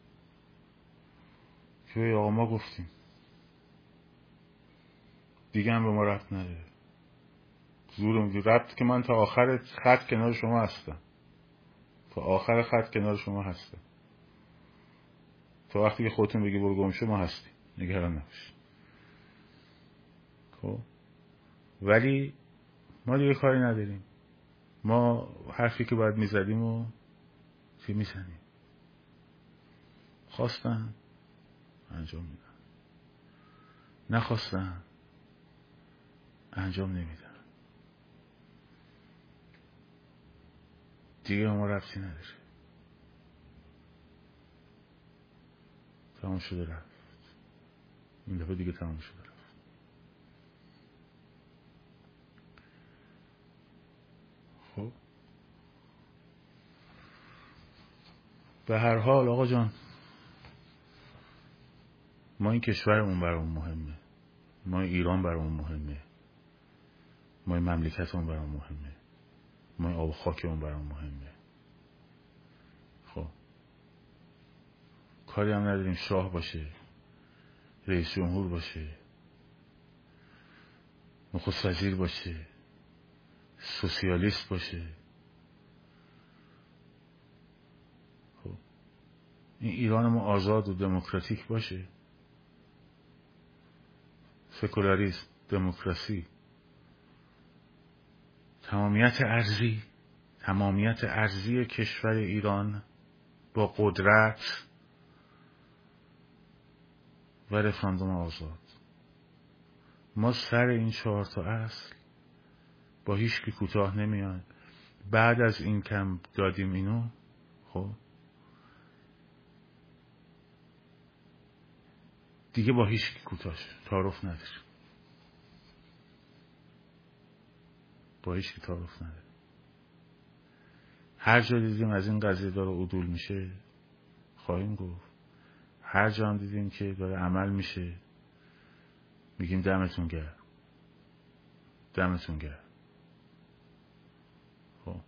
که آقا ما گفتیم. دیگه هم به ما رفت نداره. زورم رفت که من تا آخر خط کنار شما هستم. تا آخر خط کنار شما هستم. تا وقتی که خودتون بگی برو گم ما هستیم. نگران نباشید خب؟ ولی ما دیگه کاری نداریم. ما حرفی که باید می‌زدیم و چی می‌زنیم؟ خواستن انجام میدن. نخواستن انجام نمیدن. دیگه ما رفتی نداره. تمام شده رفت. این دفعه دیگه تمام شده به هر حال آقا جان ما این کشورمون برامون مهمه. ما ایران برامون مهمه. ما این مملکتمون برامون مهمه. ما این آب خاکمون برامون مهمه. خب. کاری هم نداریم. شاه باشه. رئیس جمهور باشه. نخست وزیر باشه. سوسیالیست باشه. این ایران ما آزاد و دموکراتیک باشه. سکولاریسم دموکراسی. تمامیت ارزی تمامیت ارزی کشور ایران با قدرت و رفراندوم آزاد. ما سر این چهار تا اصل با هیچ کوتاه نمیاد. بعد از این کم دادیم اینو خب؟ دیگه با هیچ کی کوتاه تعارف نداریم با هیچ تعارف نداریم هر جا دیدیم از این قضیه داره عدول میشه خواهیم گفت. هر جا هم دیدیم که داره عمل میشه میگیم دمتون گرم. دمتون گرم. خب.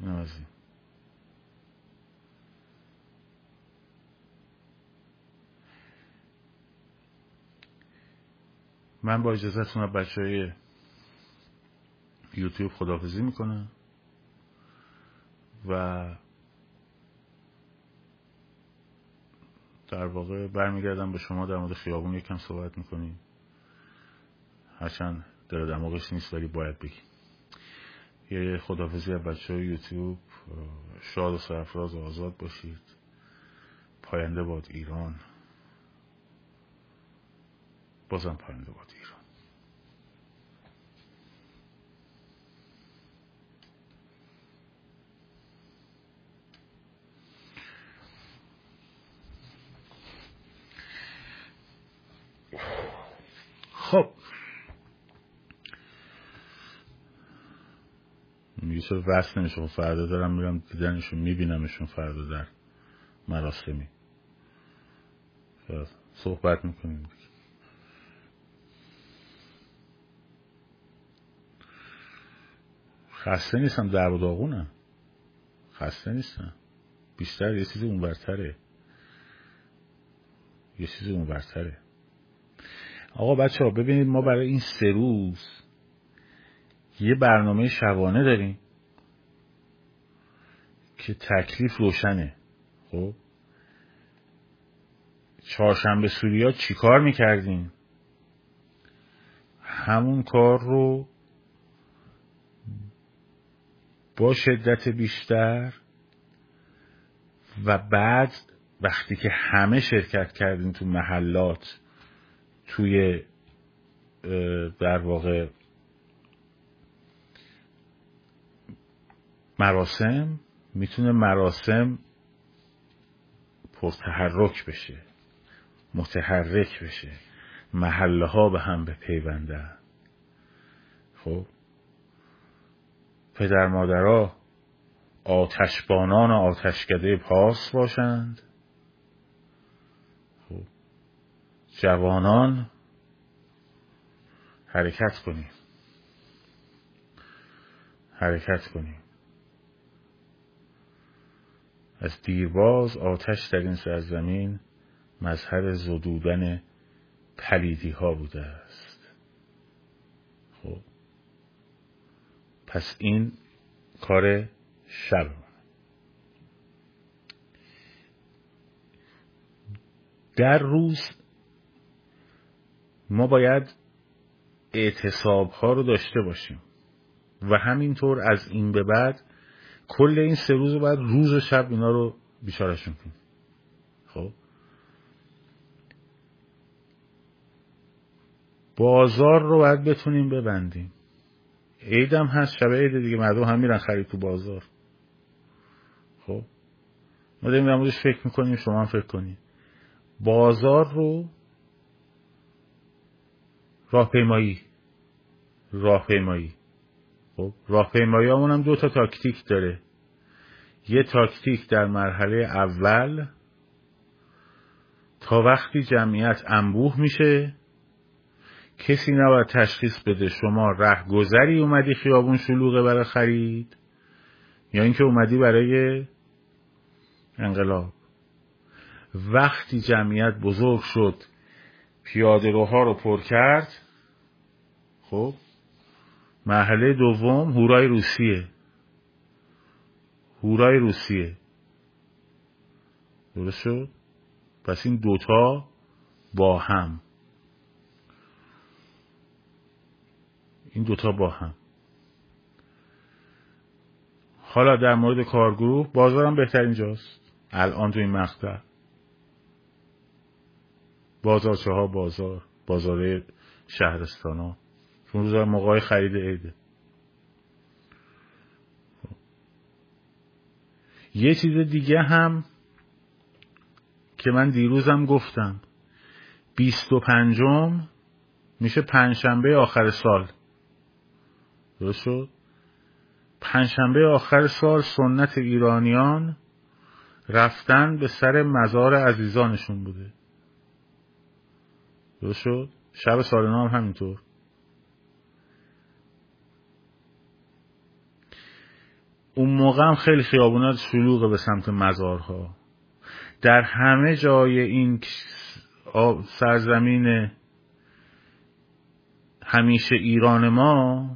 این. من با اجازتون بچه های یوتیوب خدافزی می‌کنم و در واقع برمیگردم به شما در مورد خیابون یکم صحبت می‌کنیم. هرچند در دماغش نیست ولی باید بگی یه خدافزی از بچه های یوتیوب. شاد و سرفراز و آزاد باشید. پاینده باد ایران. بازم پاینده باد ایران خب. میگه وصل نمیشه خب فردا دارم میرم دیدنشون میبینمشون فردا در مراسمی. صحبت می‌کنیم. خسته نیستم در و داغونم. خسته نیستم. بیشتر یه چیزی اونورتره یه چیزی اونورتره آقا بچه ها ببینید ما برای این سه روز یه برنامه شبانه داریم که تکلیف روشنه. خب؟ چهارشنبه سوریا چیکار می‌کردیم؟ همون کار رو با شدت بیشتر و بعد وقتی که همه شرکت کردیم تو محلات توی در واقع مراسم می‌تونه مراسم پرتحرک بشه متحرک بشه. محله ها به هم بپیونده خب؟ پدر مادرها آتشبانان آتشکده پاس باشند. خب جوانان حرکت کنیم. حرکت کنیم. از دیرباز آتش در این سرزمین مظهر زدودن پلیدی ها بوده است خب پس این کار شب. در روز ما باید اعتصاب ها رو داشته باشیم و همینطور از این به بعد کل این سه روز باید روز و شب اینا رو بیچارشون کنیم. خب؟ بازار رو باید بتونیم ببندیم. عیدم هست شب عید دیگه مردم هم میرن خرید تو بازار. خب؟ ما داریم در موردش فکر می‌کنیم شما هم فکر کنیم بازار رو راهپیمایی. راهپیمایی. خب؟ راهپیمایی همون هم دو تا تاکتیک داره. یه تاکتیک در مرحله اول تا وقتی جمعیت انبوه میشه کسی نباید تشخیص بده شما رهگذری اومدی خیابون شلوغه برای خرید یا اینکه اومدی برای انقلاب. وقتی جمعیت بزرگ شد پیاده روها رو پر کرد خب مرحله دوم هورای روسیه. هورای روسیه. درست شد؟ پس این دوتا با هم. این دوتا با هم. حالا در مورد کارگروه بازارم بهترین جاست الان تو این مقطع. بازارچه ها بازار بازار شهرستان ها چون روز موقع خرید عیده. یه چیز دیگه هم که من دیروزم گفتم. بیست و پنجم میشه پنجشنبه آخر سال. درست شد؟ پنجشنبه آخر سال سنت ایرانیان رفتن به سر مزار عزیزانشون بوده. درست شد؟ شب سال نام همینطور. اون موقع هم خیلی خیابونات شلوغه به سمت مزارها. در همه جای این سرزمین همیشه ایران ما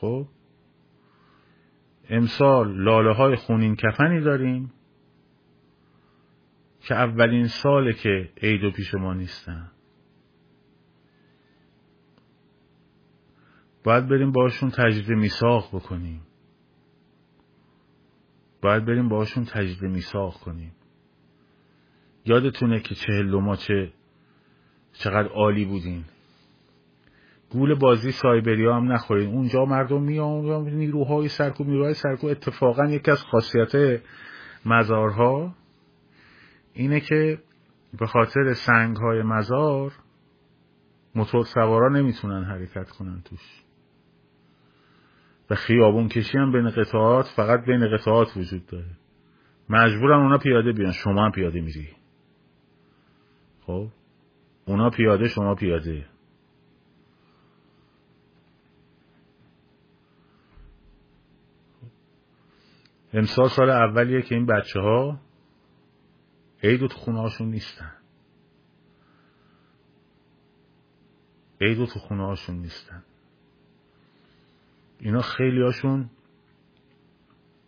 خب؟ امسال لاله های خونین کفنی داریم که اولین ساله که عید و پیش ما نیستن. باید بریم باشون تجدید میساق بکنیم. باید بریم باشون تجدید میساق کنیم. یادتونه که چهل ما چه چقدر عالی بودیم. گول بازی سایبری هم نخورین اونجا مردم میان نیروهای سرکو نیروهای سرکو اتفاقا یکی از خاصیت مزارها اینه که به خاطر سنگ های مزار موتور سوارا نمی‌تونن حرکت کنن توش. و خیابون کشی هم بین قطعات فقط بین قطعات وجود داره. مجبورن اونا پیاده بیان. شما هم پیاده میری. خب؟ اونا پیاده شما پیاده. امسال سال اولیه که این بچه ها عید تو خونه هاشون نیستن. عید تو خونه هاشون نیستن. اینا خیلی هاشون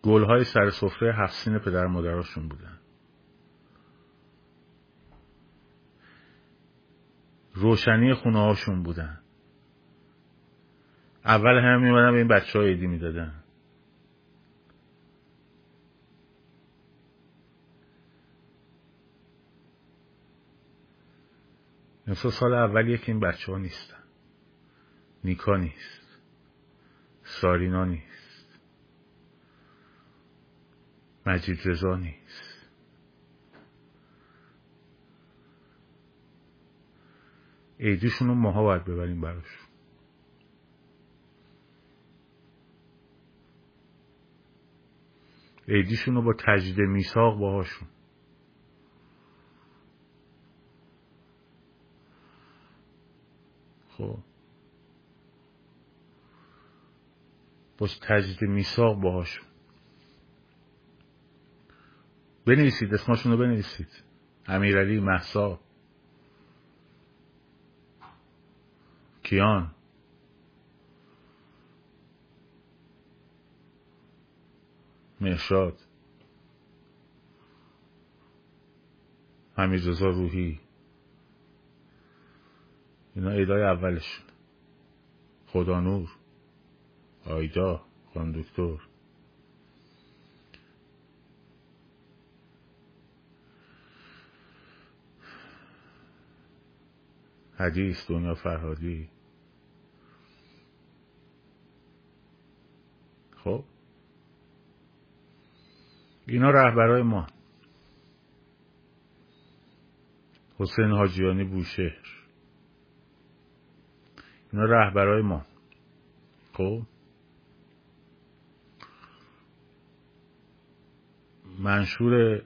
گلهای سر سفره هفت پدر مادراشون بودن. روشنی خونه هاشون بودن. اول هم میمدن به این بچه ها ایدی می‌دادن. مثل سال اولیه که این بچه ها نیستن. نیکا نیست. سارینا نیست. مجید رضا نیست. عیدیشون رو ماها باید ببریم براش عیدیشون رو با تجدید میثاق باهاشون. خب. با تجدید میثاق باهاشون. بنویسید اسمشون رو بنویسید. امیرعلی محسا. کیان. مرشاد حمید روحی. اینا ایدای اولشون. خدا نور آیدا کاندکتور حدیث دنیا فرهادی. خب. اینا رهبرای ما. حسین حاجیانی بوشهر. اینا رهبرای ما. خب؟ منشور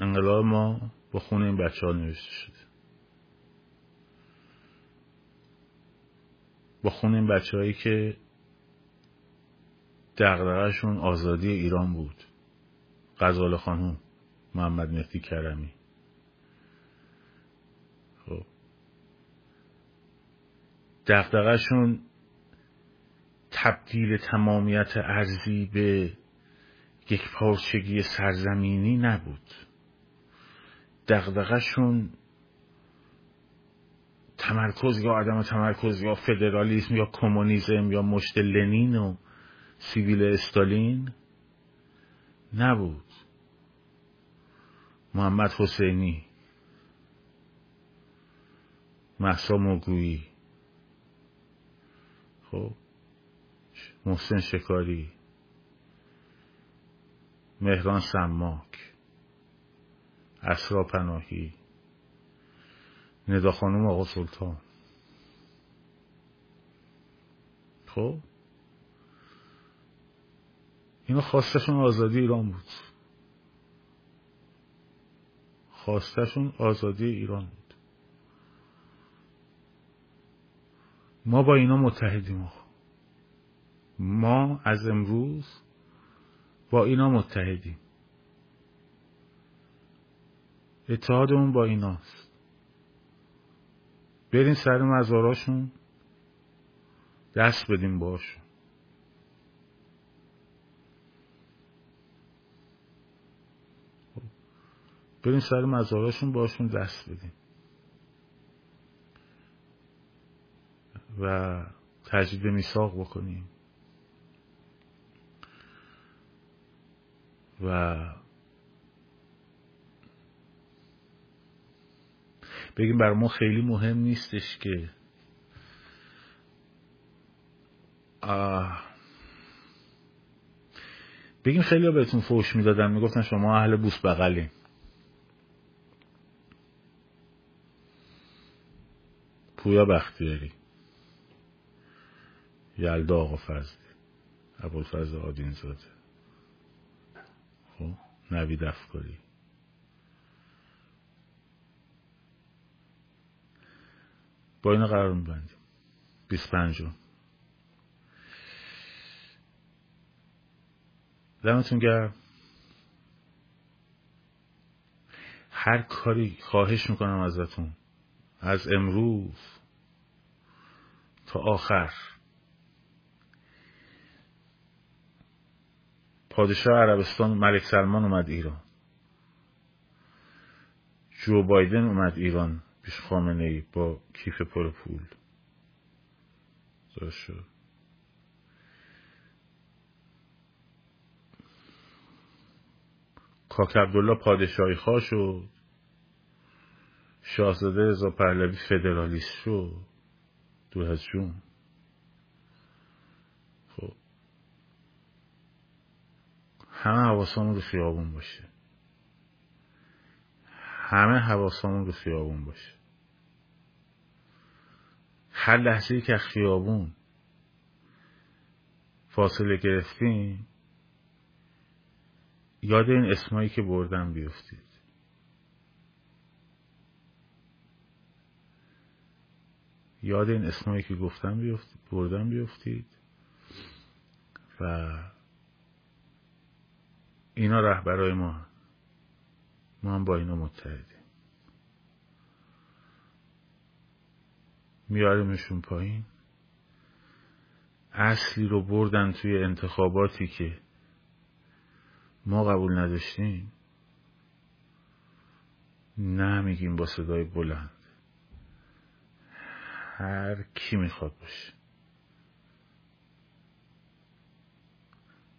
انقلاب ما با خون این بچه ها نوشته شده. با خون این بچه هایی که دقدقهشون آزادی ایران بود. غزال خانوم محمد مهدی کرمی خب دقدقهشون تبدیل تمامیت ارزی به یک پارچگی سرزمینی نبود. دقدقهشون تمرکز یا عدم تمرکز یا فدرالیسم یا کمونیسم یا مشت لنین و سیویل استالین نبود. محمد حسینی محسا مگویی خب. محسن شکاری. مهران سماک. اسرا پناهی. ندا خانم آقا سلطان. خب. اینا خواستشون آزادی ایران بود. خواستشون آزادی ایران بود. ما با اینا متحدیم ما از امروز با اینا متحدیم. اتحادمون با ایناست. برین سر مزاراشون دست بدیم باشون بریم سر مزاراشون باشون دست بدیم و تجدید میثاق بکنیم. و بگیم بر ما خیلی مهم نیستش که بگیم خیلی بهتون فوش می‌دادن می‌گفتن شما اهل بوس بغلیم پویا بختیاری. یلدا آقا فضلی ابوالفضل آدین زاده خب نوید افکاری. با اینا قرار میبندیم. بیست پنجم دمتون گرم. هر کاری خواهش می‌کنم ازتون. از امروز تا آخر. پادشاه عربستان ملک سلمان اومد ایران. جو بایدن اومد ایران پیش خامنه ای با کیف پر پول. شد. کاک عبدالله پادشاهی خواه شد. شاهزاده رضا پهلوی فدرالیست شد. دو از جون خب همه حواسمون رو خیابون باشه. همه حواسمون رو خیابون باشه. هر لحظه که خیابون فاصله گرفتیم یاد این اسمایی که بردم بیفتید. یاد این اسمایی که گفتم بیفتید بردم بیفتید. و اینا رهبرای ما. ما هم با اینا متحدیم. میاریمشون پایین. اصلی رو بردن توی انتخاباتی که ما قبول نداشتیم. نه میگیم با صدای بلند. هر کی می‌خواد باشه.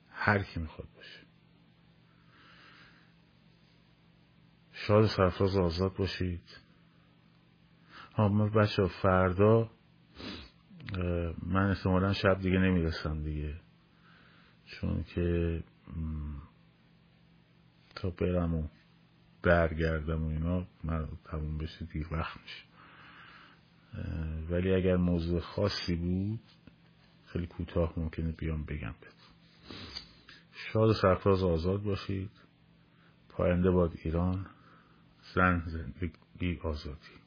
هر کی می‌خواد باشه. شاد سرفراز آزاد باشید. ها ما بچه فردا من احتمالا شب دیگه نمی‌رسم دیگه. چون که تا برم و برگردم و اینا من تموم بشه دیر وقت میشه. ولی اگر موضوع خاصی بود خیلی کوتاه ممکنه بیام بگم بهت شاد سرفراز آزاد باشید. پاینده باد ایران. زن زندگی آزادی.